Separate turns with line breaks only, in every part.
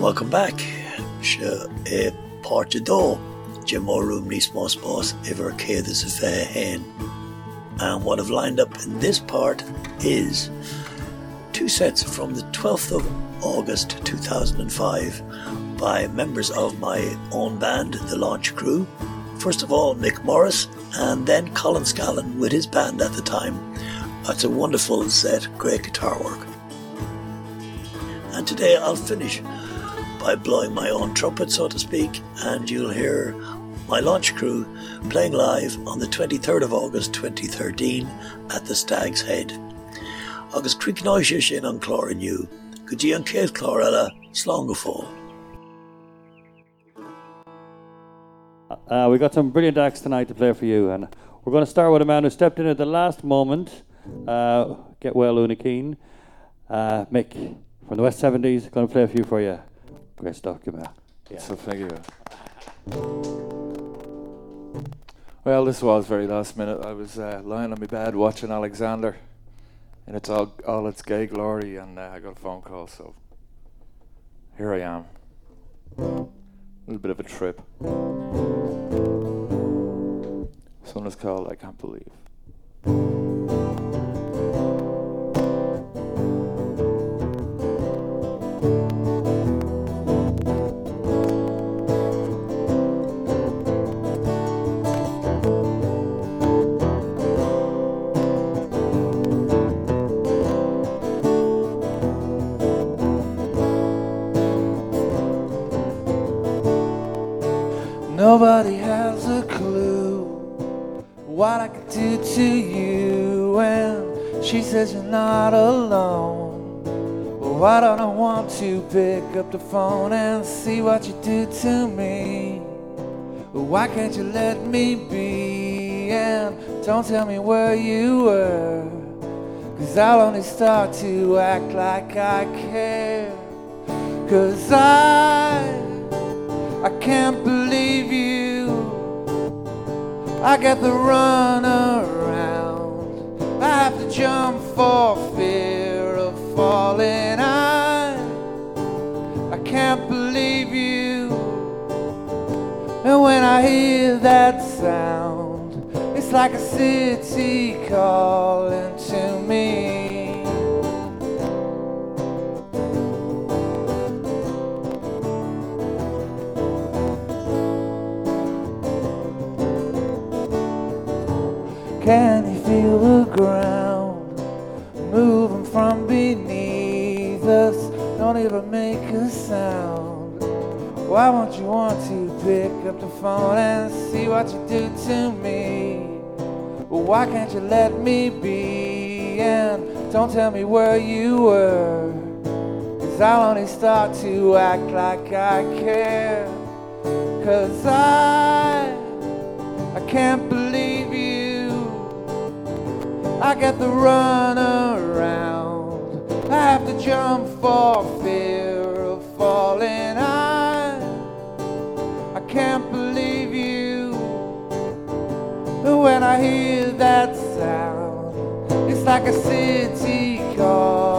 Welcome back. Se é parte dó Jim Room níos más boss ever céad is a fé hen. And what I've lined up in this part is two sets from the 12th of August 2005 by members of my own band, The Launch Crew. First of all, Mick Morris, and then Colin Scallan with his band at the time. That's a wonderful set, great guitar work. And today I'll finish by blowing my own trumpet, so to speak, and you'll hear my launch crew playing live on the 23rd of August 2013 at the Stag's Head. Agus críicnáise sin an chlár inniu, go dtí an céad chlár eile slán.
Uh, we got some brilliant acts tonight to play for you, and we're going to start with a man who stepped in at the last moment. Uh, get well, Una Keane. Uh, Mick from the West 70s, going to play a few for you. Great stuff, here.
Yeah. So thank you. Well, this was very last minute. I was uh, lying on my bed watching Alexander, and it's all all its gay glory, and uh, I got a phone call. So here I am. A little bit of a trip. Someone is called I Can't Believe. What I could do to you when she says you're not alone. Well, why don't I want to pick up the phone and see what you do to me? Why can't you let me be and don't tell me where you were? Cause I'll only start to act like I care. Cause I I can't believe you. I get the run around. I have to jump for fear of falling. I I can't believe you. And when I hear that sound, it's like a city calling to me. Can you feel the ground moving from beneath us? Don't even make a sound. Why won't you want to pick up the phone and see what you do to me? Why can't you let me be and don't tell me where you were? Cause I'll only start to act like I care. Cause I, I can't believe. I get the run around. I have to jump for fear of falling. I, I can't believe you. But when I hear that sound, it's like a city calling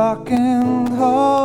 darkened
hall.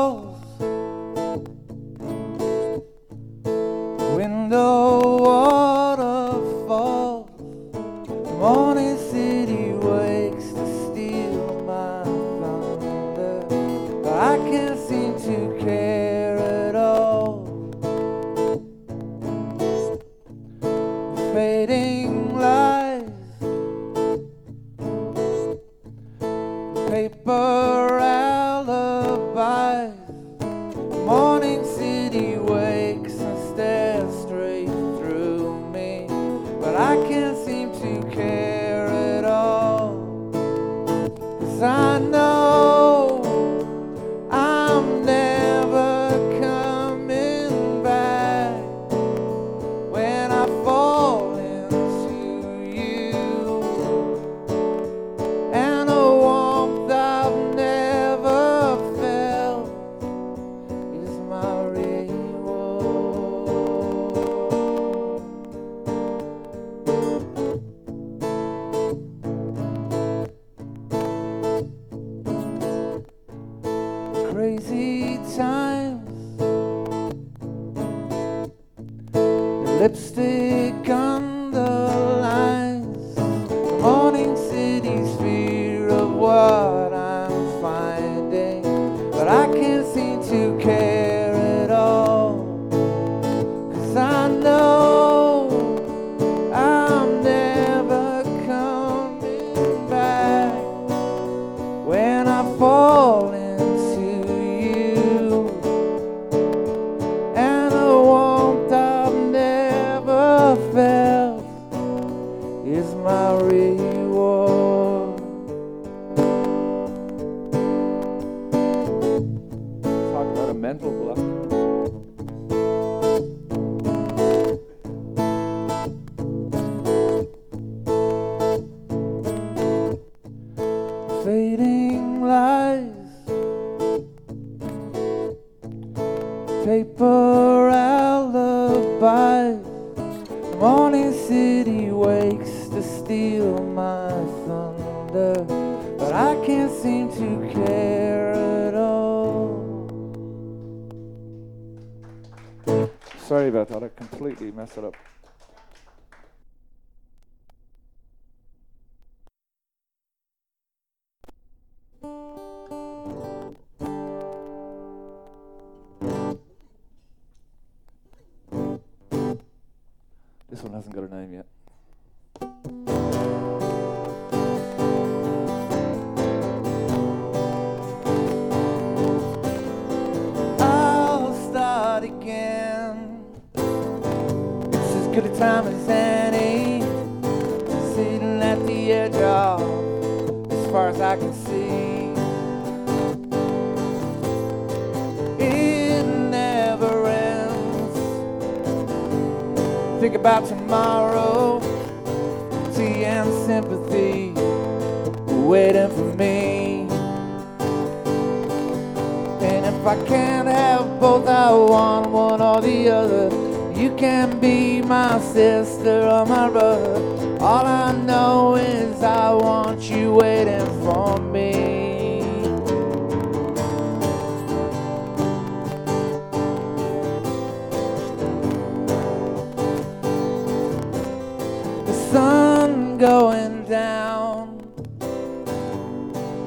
got a name yet.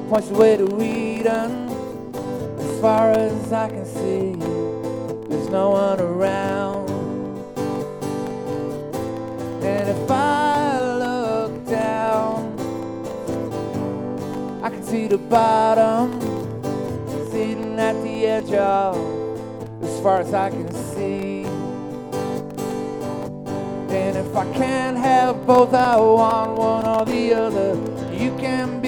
points the way to Eden. As far as I can see, there's no one around. And if I look down, I can see the bottom, sitting at the edge of, as far as I can see.
And if I can't have both, I want one or the other. You can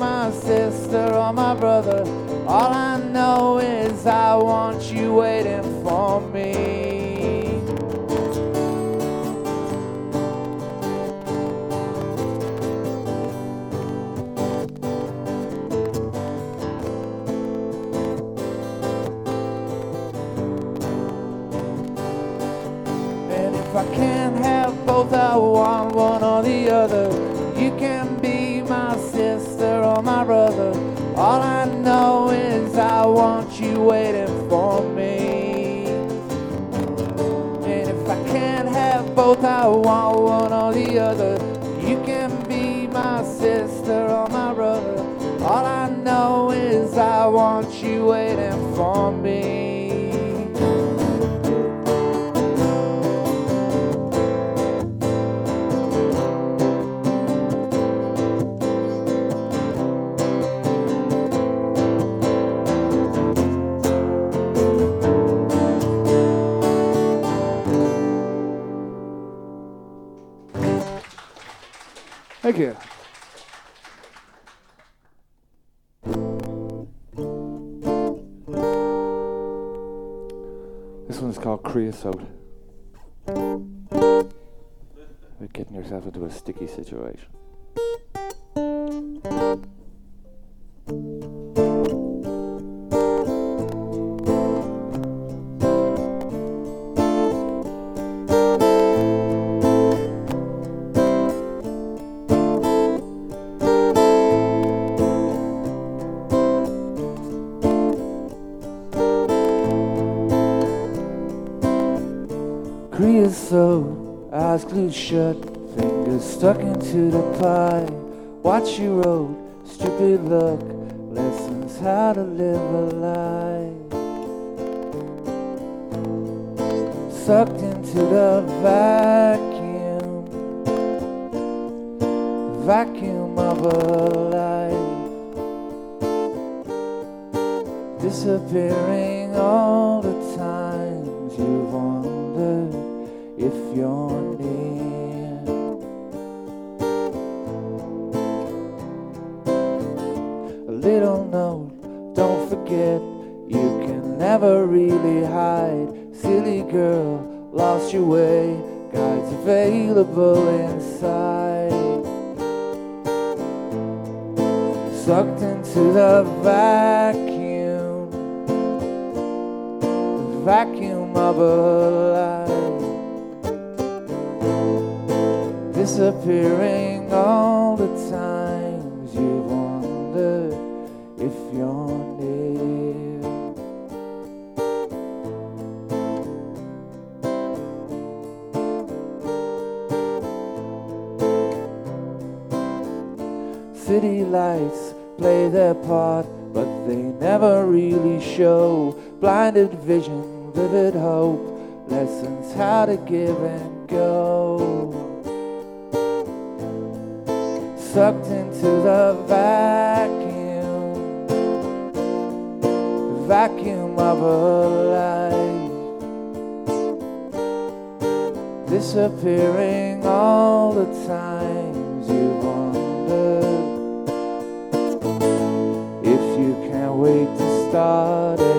my sister or my brother. All I know is I want you waiting for me. Waiting for me. And if I can't have both, I want one or the other. You can be my sister or my brother. All I know is I want you waiting for me.
Thank you. This one's called Creosote. You're getting yourself into a sticky situation.
Shut, fingers stuck into the pie. Watch you road, stupid luck, lessons how to live a lie. Sucked into the vacuum, vacuum of a life. Disappearing give and go. Sucked into the vacuum, the vacuum of a life, disappearing all the times you wondered if you can't wait to start it,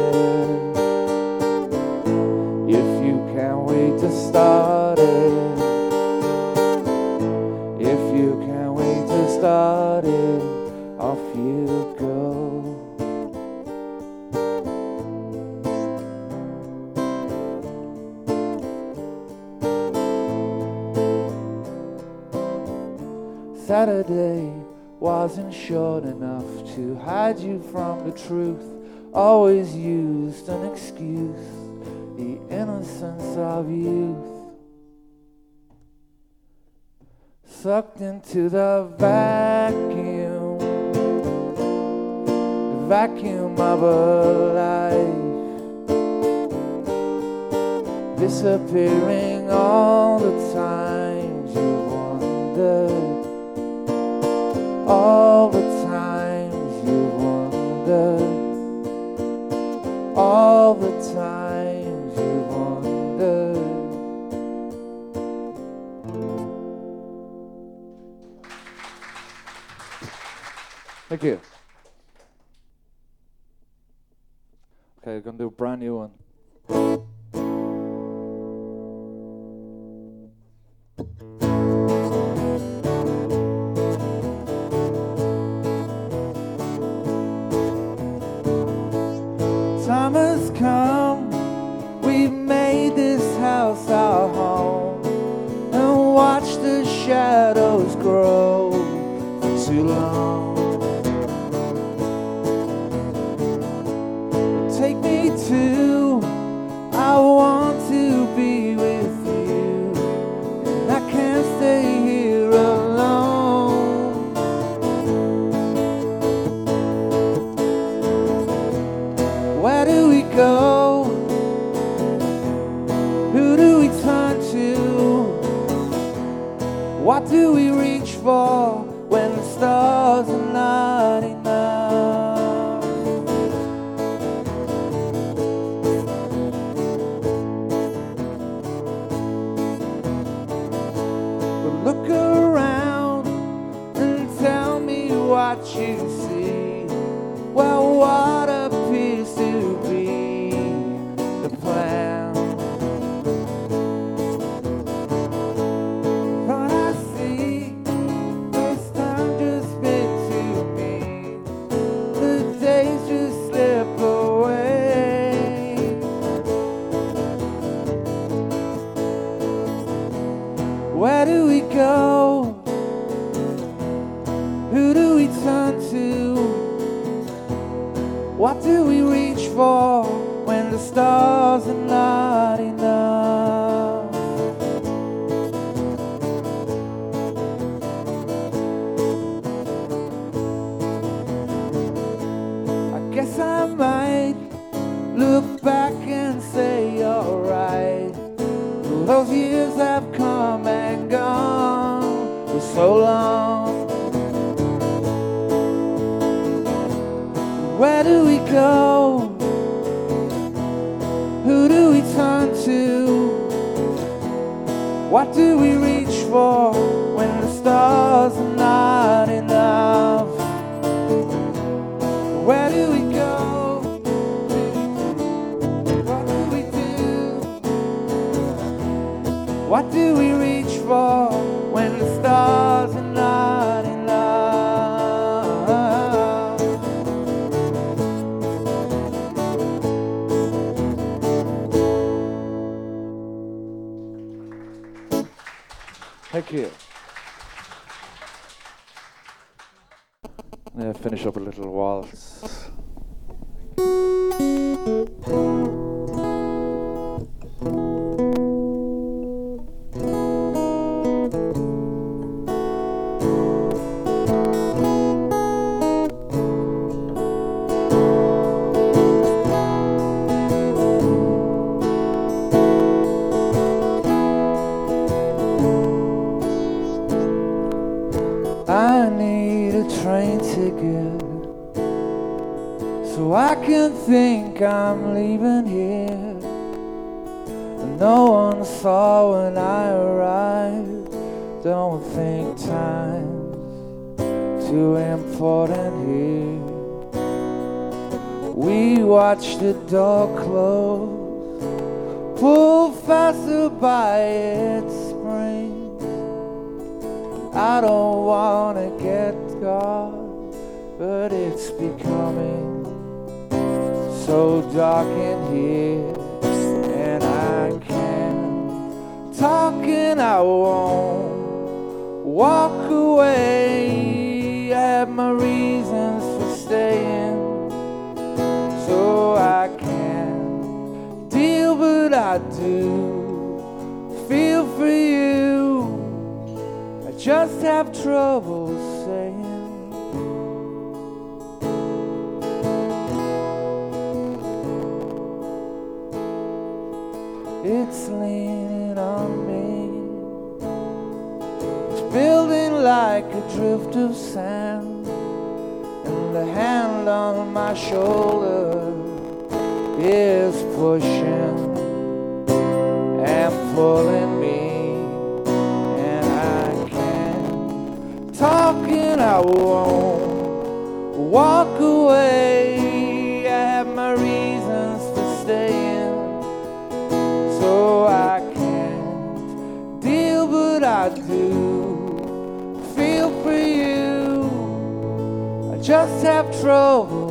Saturday wasn't short enough to hide you from the truth. Always used an excuse, the innocence of youth. sucked into the vacuum, the vacuum of a life, disappearing all the times you wondered, all the times you wondered, all the times you wondered. Thank you. Okay, we're gonna do a brand new one.
What do we reach for when the stars are not in love? Thank you. I'm going to
finish up a little waltz.
the door closed, pull faster by its spring. I don't wanna get gone, but it's becoming so dark in here, and I can't talk and I won't walk away at Marie. To feel for you. I just have trouble saying. It's leaning on me. It's building like a drift of sand. And the hand on my shoulder is pushing pulling me, and I can't talk and I won't
walk away. I have my reasons for staying, so I can't deal, but I do feel for you. I just have trouble.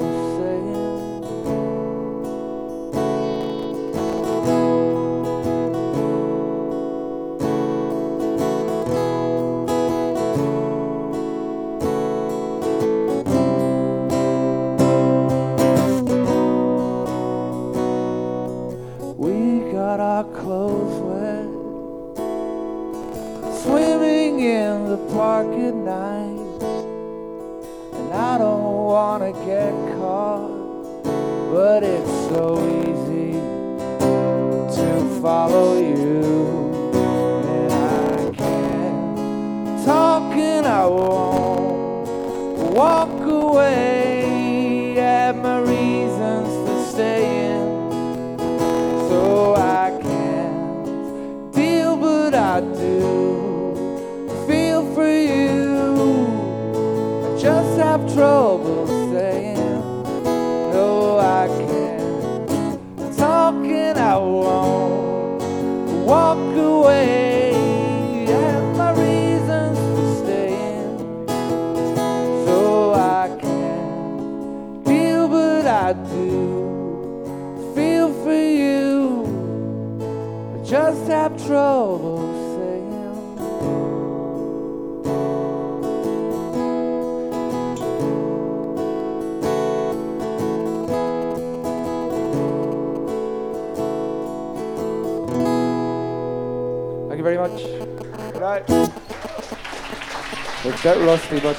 It's a bit rusty, but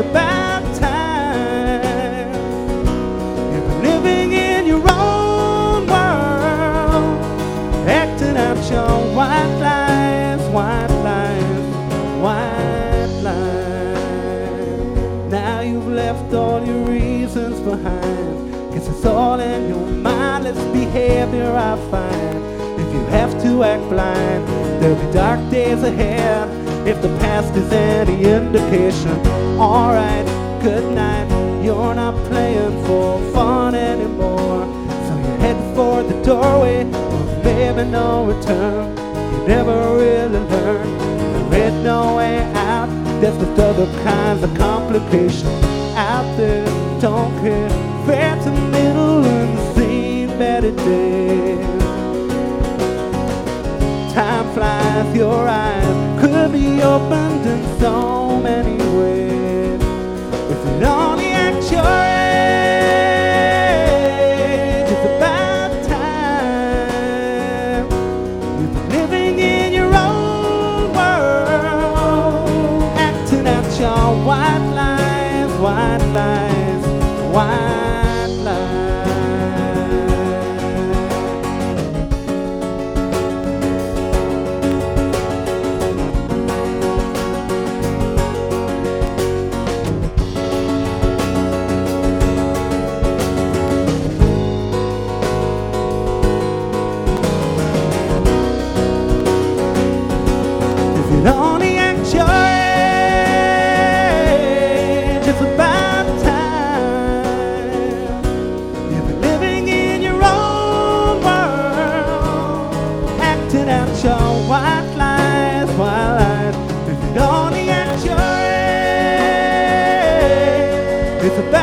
about time. Been living in your own world, acting out your white lies, white lies, white lies. Now you've left all your reasons behind. Guess it's all in your mindless behavior I find. If you have to act blind, there'll be dark days ahead. If the past is any indication, alright, good night. You're not playing for fun anymore. So you head for the doorway of maybe no return. You never really learn. There ain't no way out. There's just other kinds of complications out there. Don't care. Fair to middle and seen better days. Time flies, your eyes could be opened in so many ways. If you only act your with a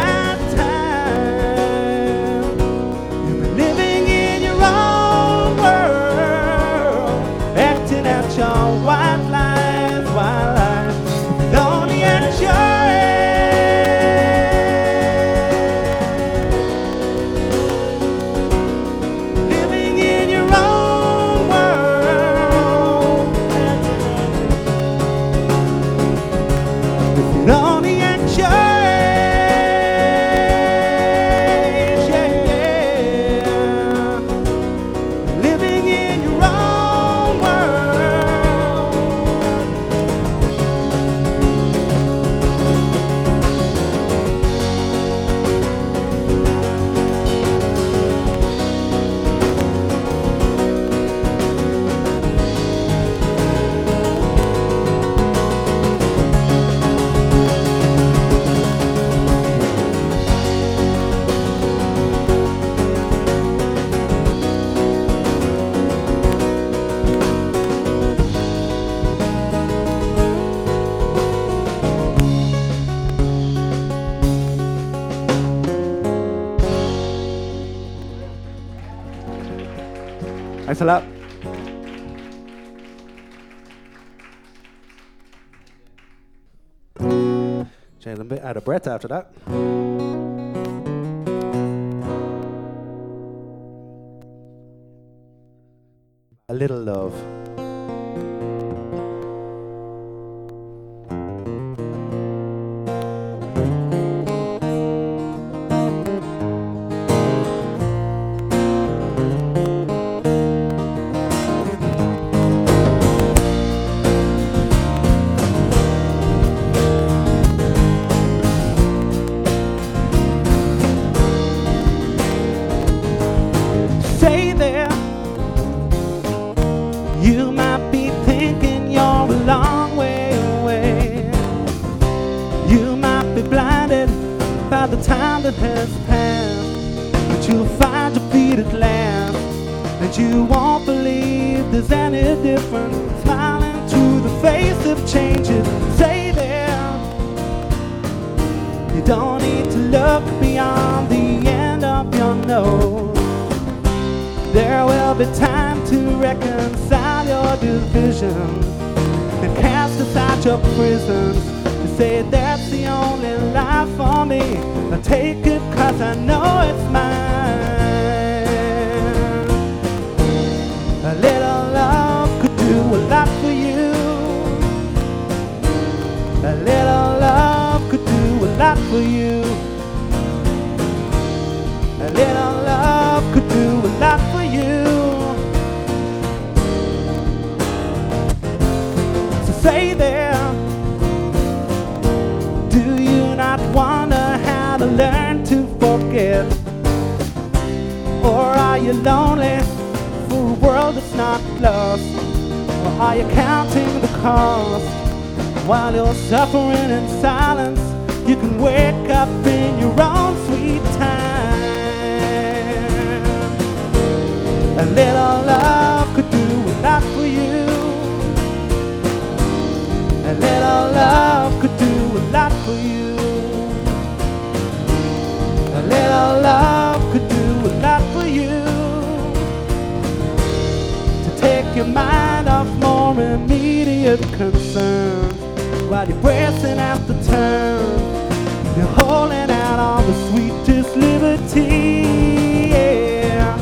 certainty, yeah.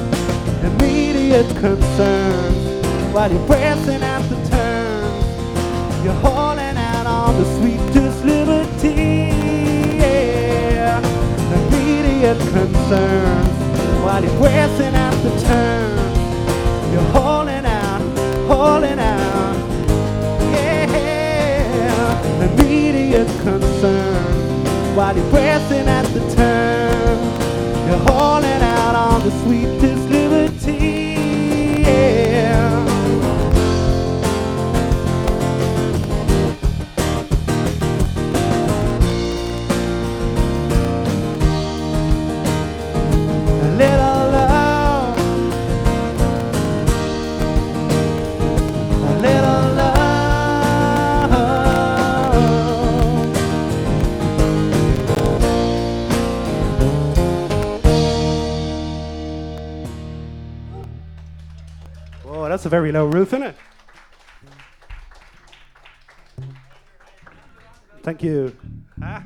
Immediate concerns while you're pressing at the turn. You're holding out on the sweetest liberty, yeah. Immediate concerns while you're pressing at the turn. You're holding out, holding out, yeah. Immediate concerns while you're pressing out. Hauling out on the sweetest liberty. That's a very low roof, isn't it? Thank you. Ah.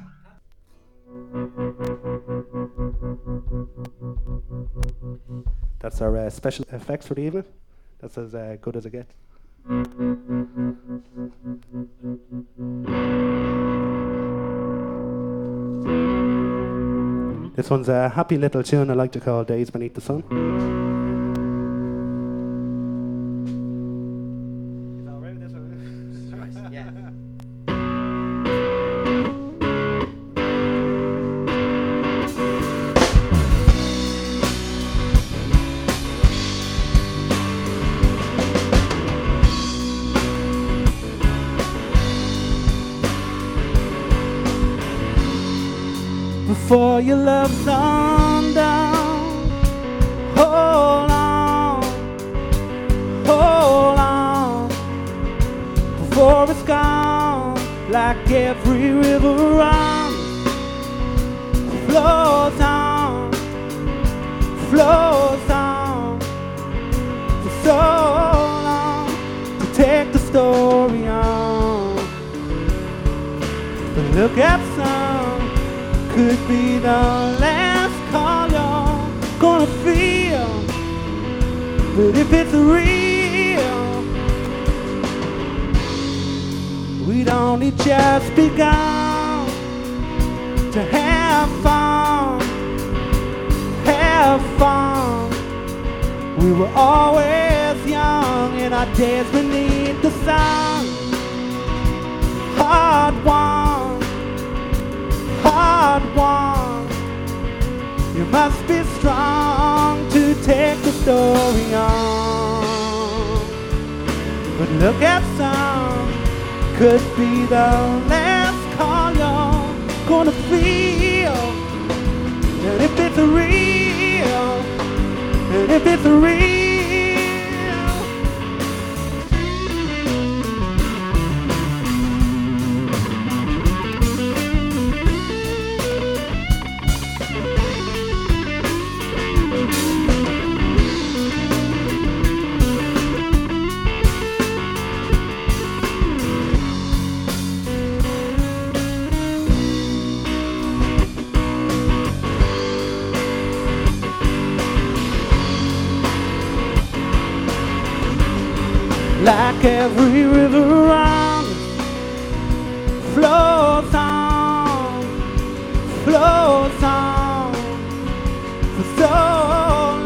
That's our uh, special effects for the evening. That's as uh, good as it gets. This one's a happy little tune I like to call Days Beneath the Sun. Your love's undone, hold on, hold on. Before it's gone, like every river runs, flows on, flows on. For so long, to take the story on. But look at could be the last call you're gonna feel. But if it's real, we'd only just begun to have fun, have fun. We were always young in our days beneath the sun. Hard won one. You must be strong to take the story on. But look at some, could be the last call you're gonna feel. And if it's real, and if it's real. Like every river runs, flows on, flows on for so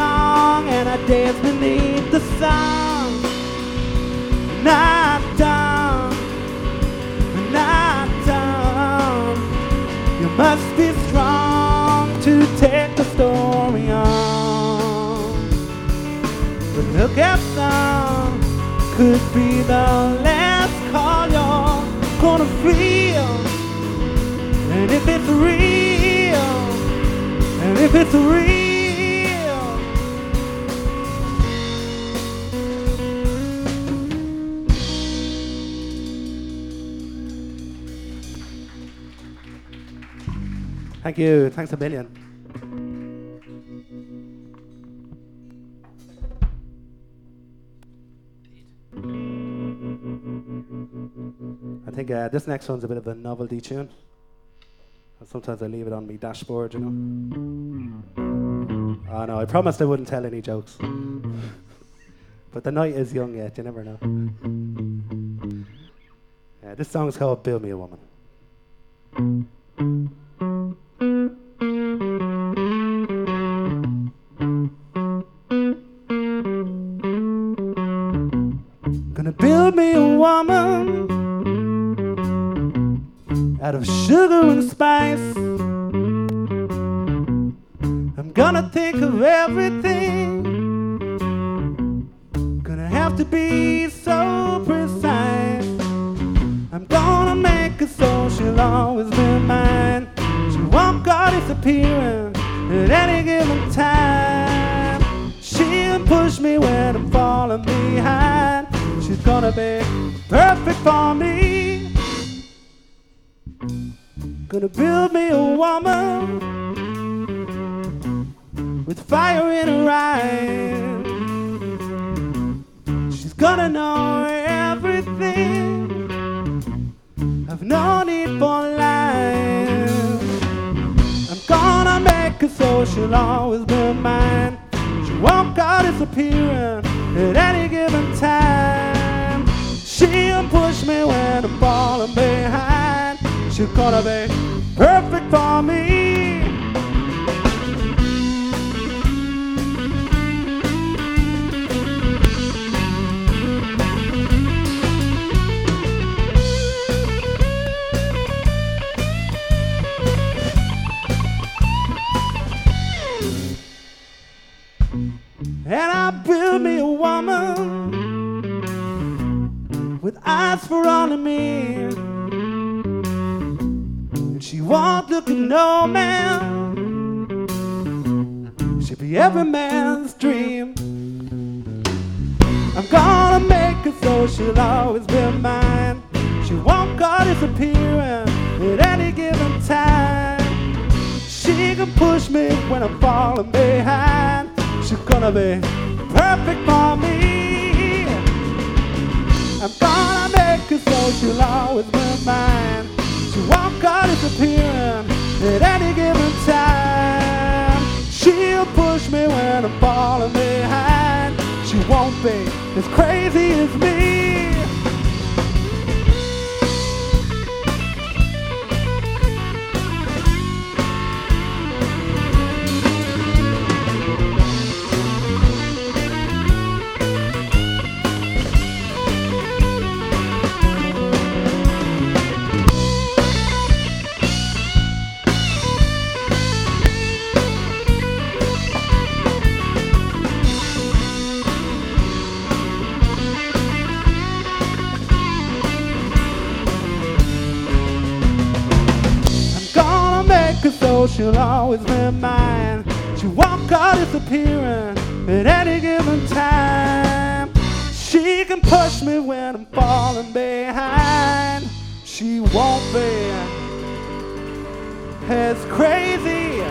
long, and I dance beneath the sun. Not done, not done. You must be strong to take the story on. But look at some could be the last call you're gonna feel. And if it's real, and if it's real, Thank you. Thanks a million. Uh, this next one's a bit of a novelty tune. And sometimes I leave it on my dashboard, you know. Oh no, I promised I wouldn't tell any jokes. but the night is young yet, you never know. Yeah, this song's called Build Me a Woman. Gonna build me a woman out of sugar and spice. I'm gonna think of everything. Gonna have to be so precise. I'm gonna make her so she'll always be mine. She won't go disappearing at any given time. She'll push me when I'm falling behind. She's gonna be perfect for me. Gonna build me a woman with fire in her eyes. She's gonna know everything. I've no need for lies. I'm gonna make her so she'll always be mine. She won't go disappearing at any given time. She'll push me when I'm She's gonna be perfect for me. And I built me a woman with eyes for only me. She won't look at no man. She'll be every man's dream. I'm gonna make her so she'll always be mine. She won't go disappearing at any given time. She can push me when I'm falling behind. She's gonna be perfect for me. I'm gonna make her so she'll always be mine. She won't go disappearing at any given time. She'll push me when I'm falling behind. She won't be as crazy as me. She'll always be mine. She won't go disappearing at any given time. She can push me when I'm falling behind. She won't be as crazy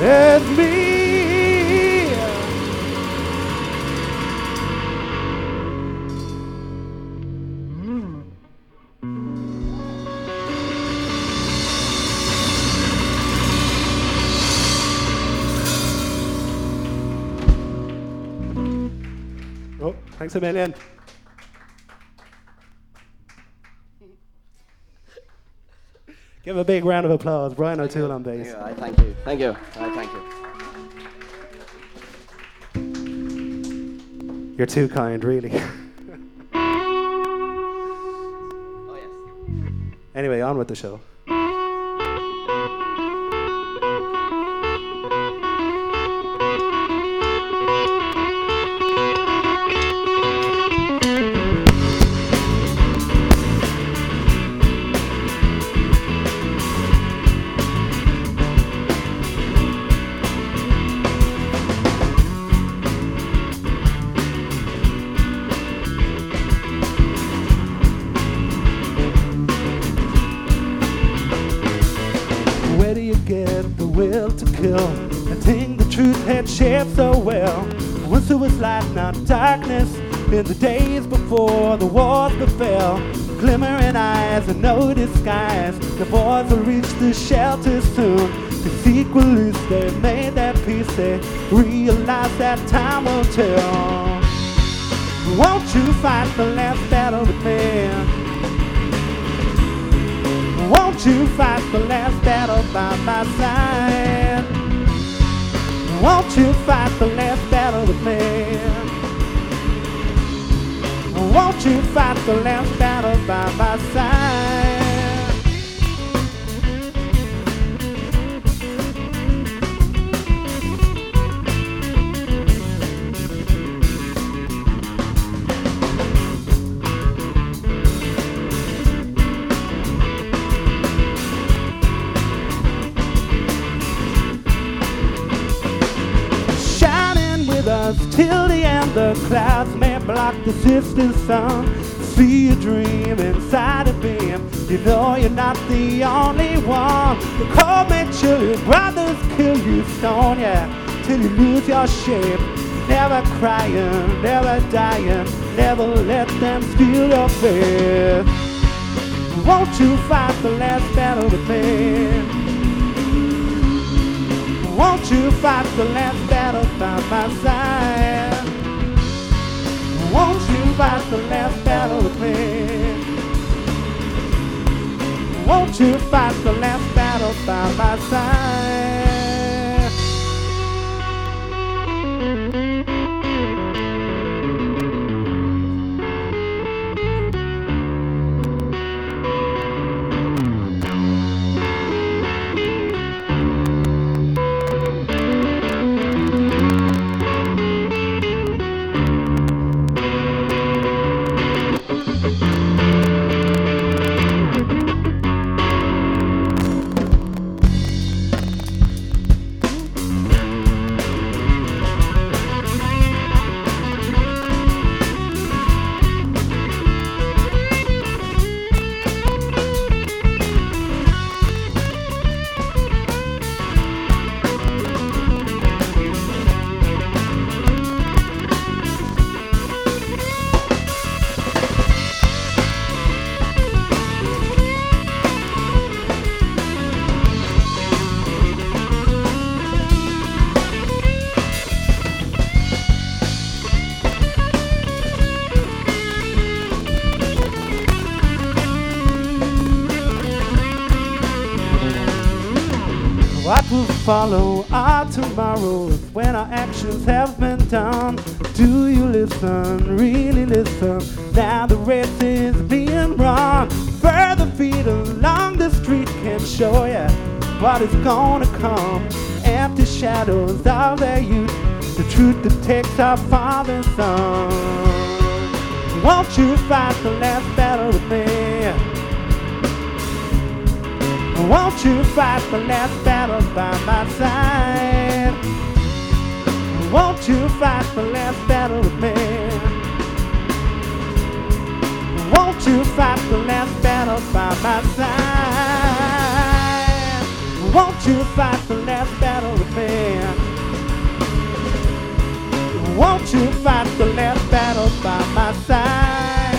as me. Thanks a million. Give a big round of applause. Brian O'Toole on bass.
Yeah, I thank you. Thank you. I thank you.
You're too kind, really.
Oh, yes.
anyway, on with the show. Kill? I think the truth had shaped so well. Once it was light, now darkness. In the days before the wars befell, glimmering eyes and no disguise. The boys will reach the shelter soon. The sequel loose, they made their peace. They realize that time will tell. Won't you fight the last battle with me? Won't you fight the last battle by my side? Won't you fight the last battle with me? Won't you fight the last battle by my side? Till the end. The clouds may block the distant sun. See a dream inside a beam. You know you're not the only one. The cold may chill you, brothers kill you, stone yeah, till you lose your shape. never crying, never dying, never let them steal your faith. Won't you fight the last battle to me? Won't you fight the last battle by my side? Won't you fight the last battle with me? Won't you fight the last battle by my side? Follow our tomorrows when our actions have been done? Do you listen, really listen? Now the race is being run. Further feet along the street can show you what is gonna come. Empty shadows of their youth, the truth that takes our father's son. Won't you fight the last battle with me? Won't you fight the last battle by my side? Won't you fight the last battle with me? Won't you fight the last battle by my side? Won't you fight the last battle with me? Won't you fight the last battle by my side?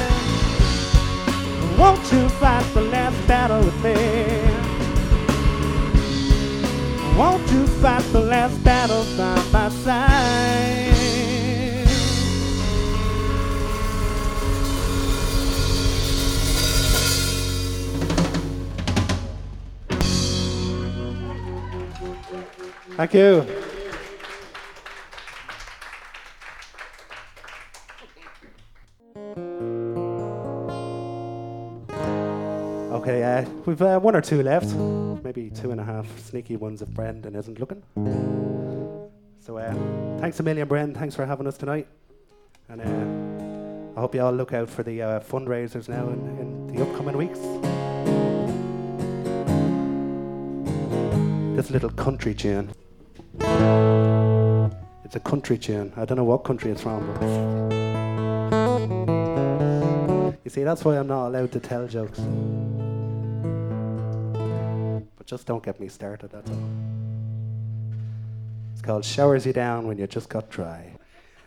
Won't you fight the last battle with me? Won't you fight the last battle by side? Thank you. Okay, uh, we've uh, one or two left, maybe two and a half sneaky ones if Brendan isn't looking. So, uh, thanks a million, Brendan. Thanks for having us tonight. And uh, I hope you all look out for the uh, fundraisers now in, in the upcoming weeks. This little country tune. It's a country tune. I don't know what country it's from. But you see, that's why I'm not allowed to tell jokes. But just don't get me started, that's all. It's called Showers You Down When You Just Got Dry.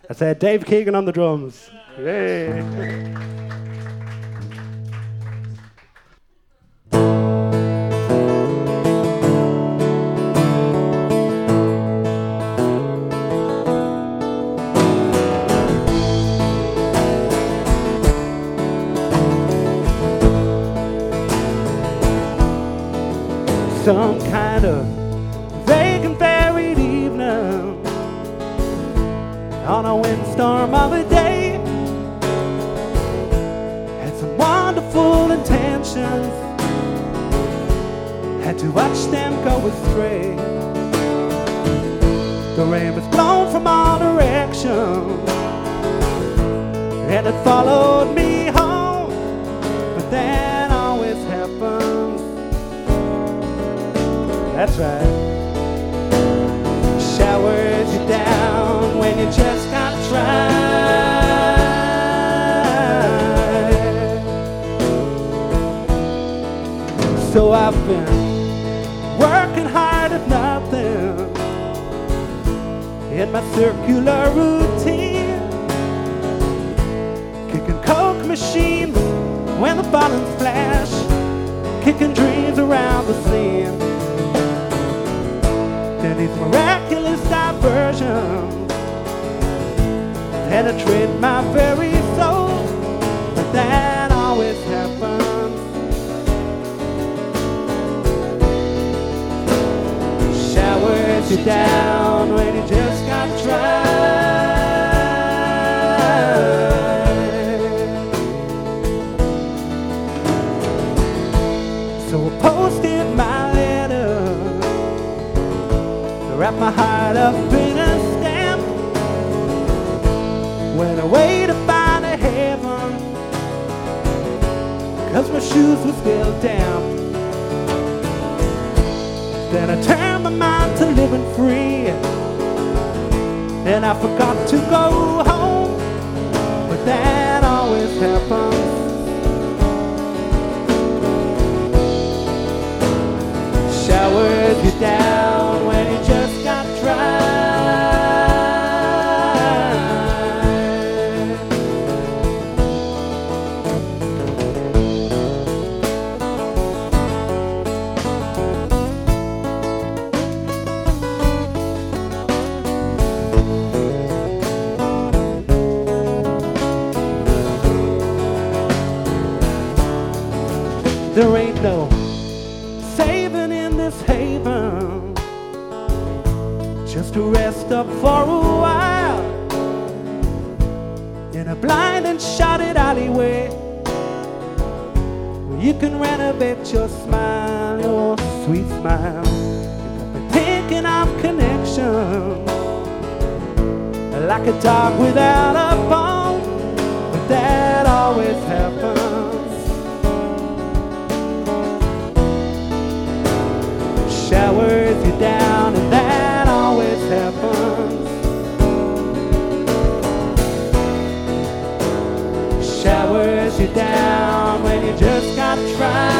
I said Dave Keegan on the drums. Yay. around the scene. Then these miraculous diversions penetrate my very soul, but that always happens. Showers you down when you just got dry. My heart up in a stamp, went away to find a heaven, cause my shoes were still damp. Then I turned my mind to living free, and I forgot to go home, but that always happens. Showered you down up for a while in a blind and shotted alleyway. Where you can renovate your smile, your sweet smile. You got me thinking of connection, like a dog without a bone. But that always happens. showers you down, down when you just got dry.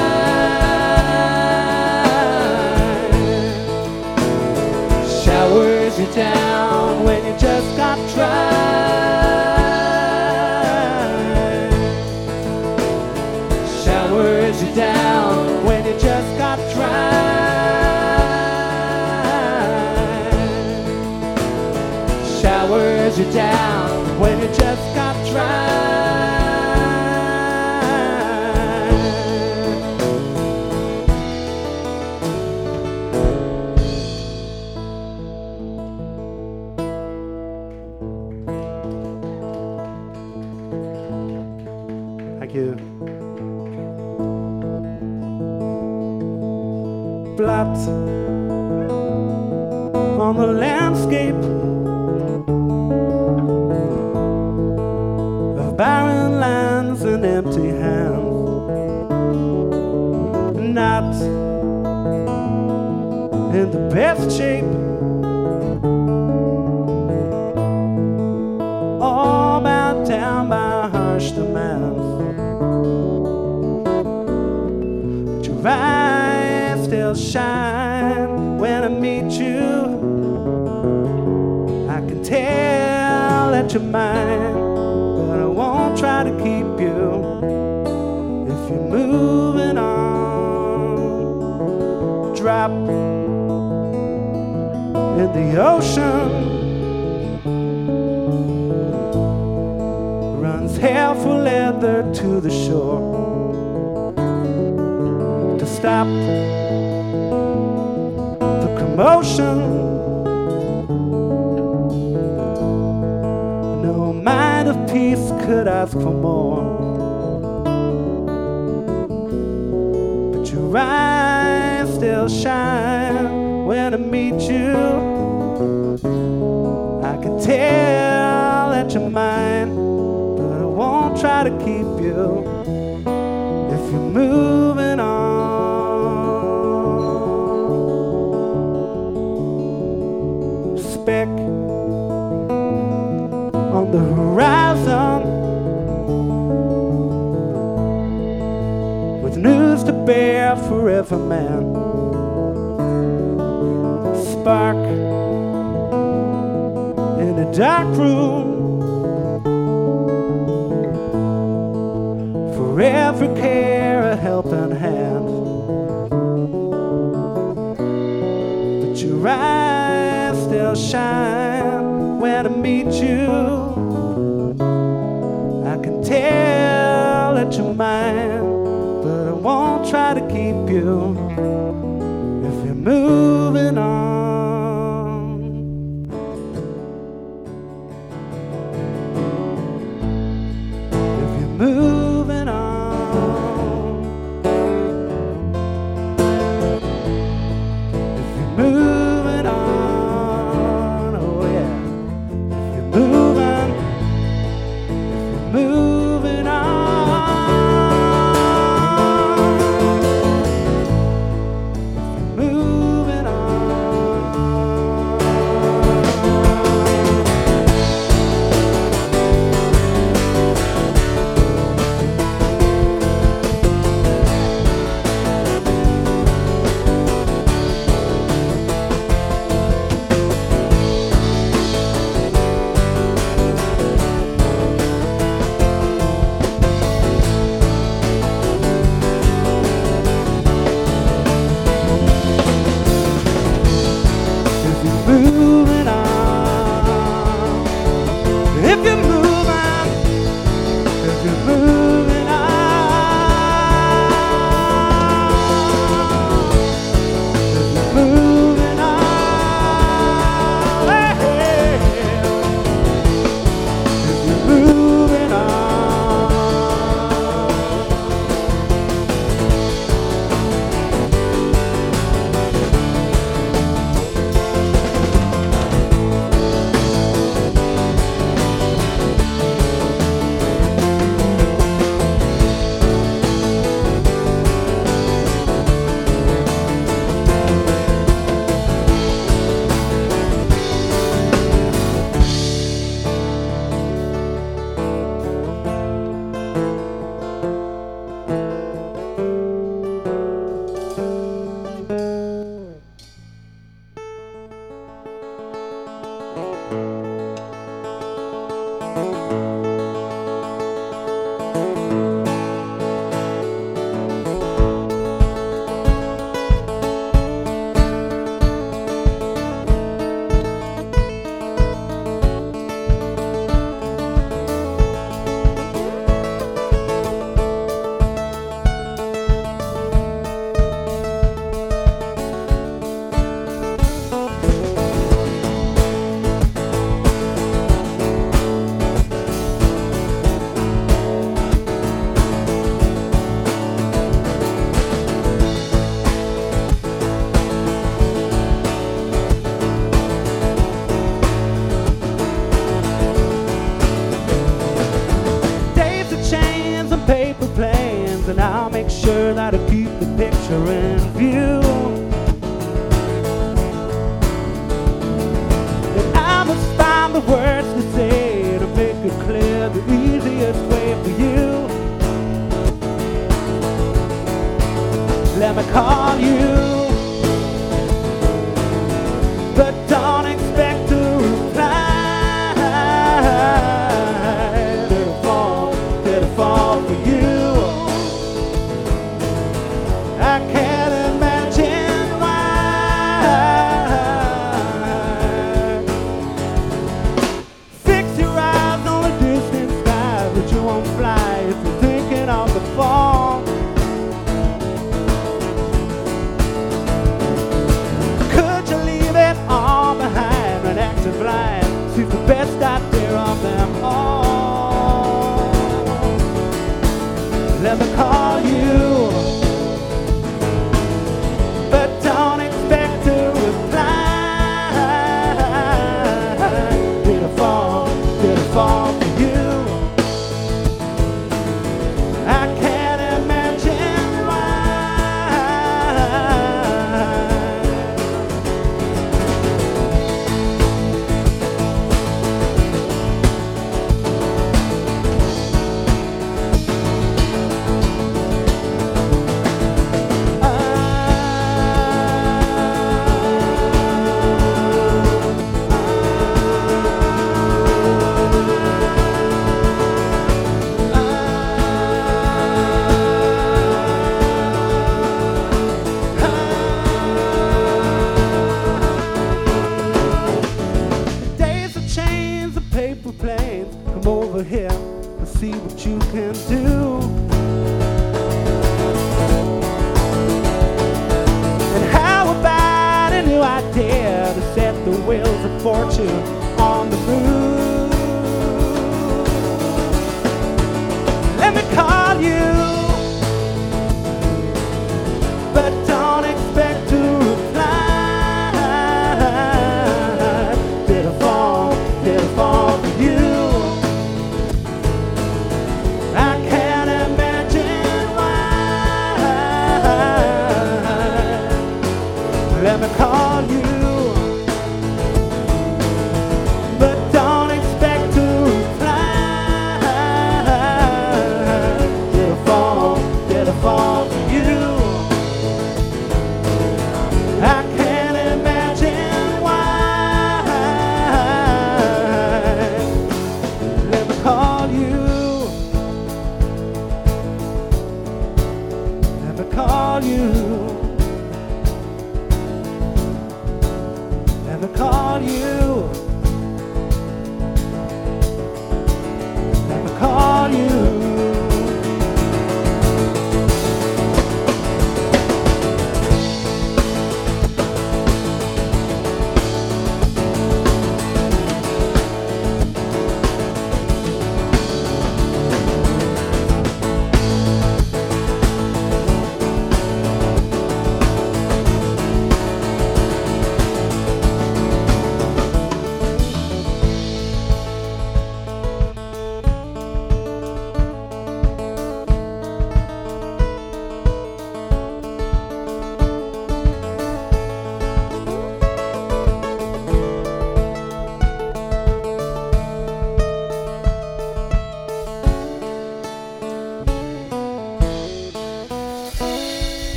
The ocean. Runs hell for leather to the shore to stop the commotion. No mind of peace could ask for more. But your eyes still shine when I meet you. Tell that you're mine, but I won't try to keep you if you're moving on. Speck on the horizon with news to bear forever, man. Spark dark room. For every care, a helping hand. But your eyes still shine when I meet you. I can tell that you're mine, but I won't try to keep you if you're moving and I'll make sure that I keep the picture in view. And I must find the words to say to make it clear the easiest way for you. Let me call you, see what you can do.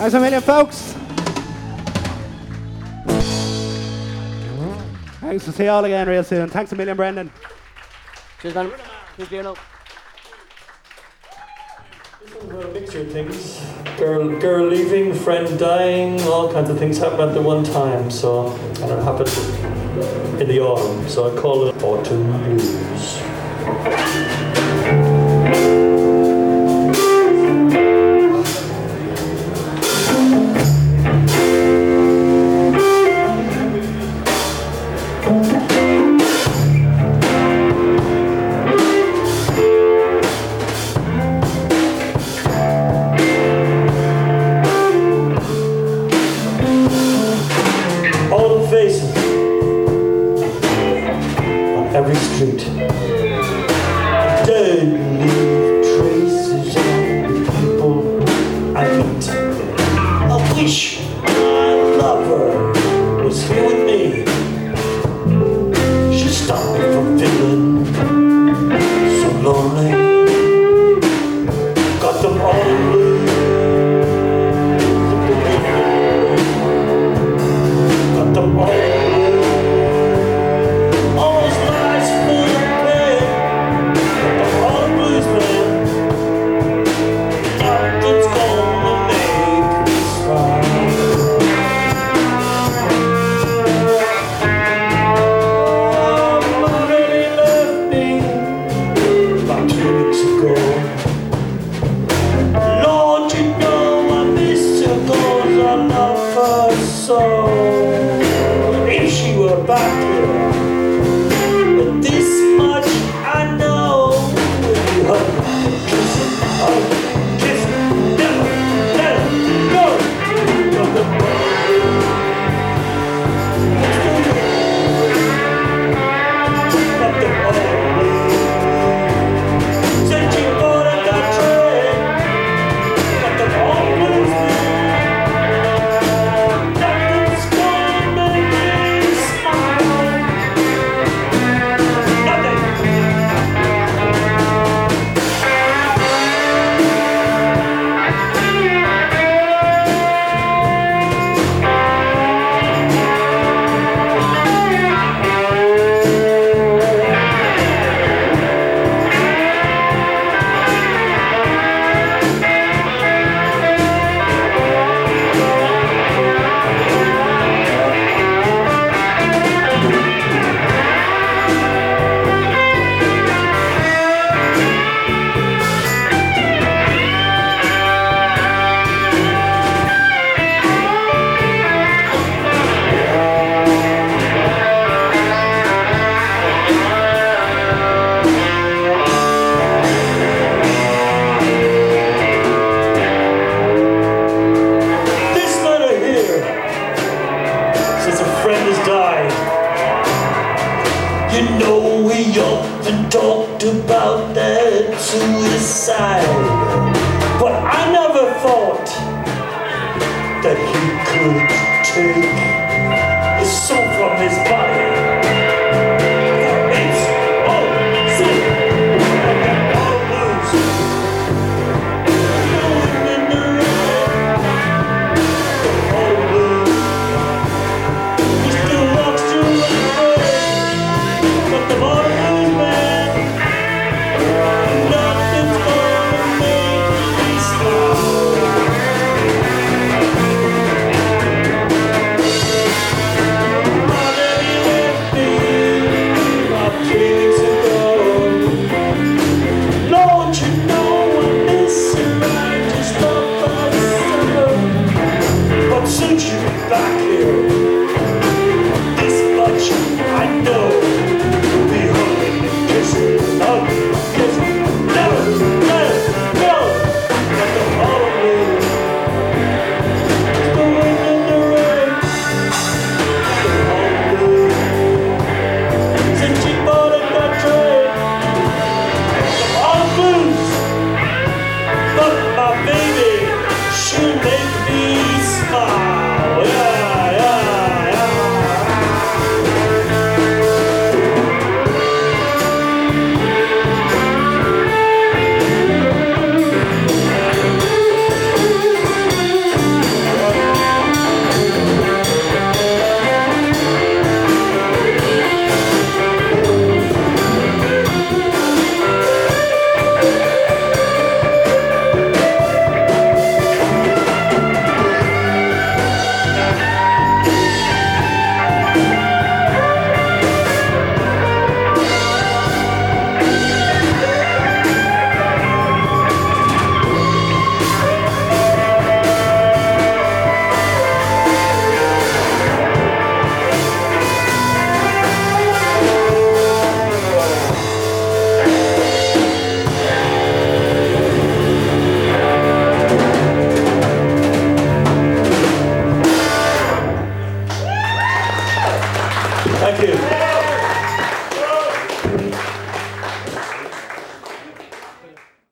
Thanks a million, folks. Thanks to see you all again real soon. Thanks a million, Brendan.
Cheers, man. Cheers, Bruno.
Picture things, girl, girl leaving, friend dying, all kinds of things happen at the one time. So, and it happened in the autumn. So I call it autumn blues.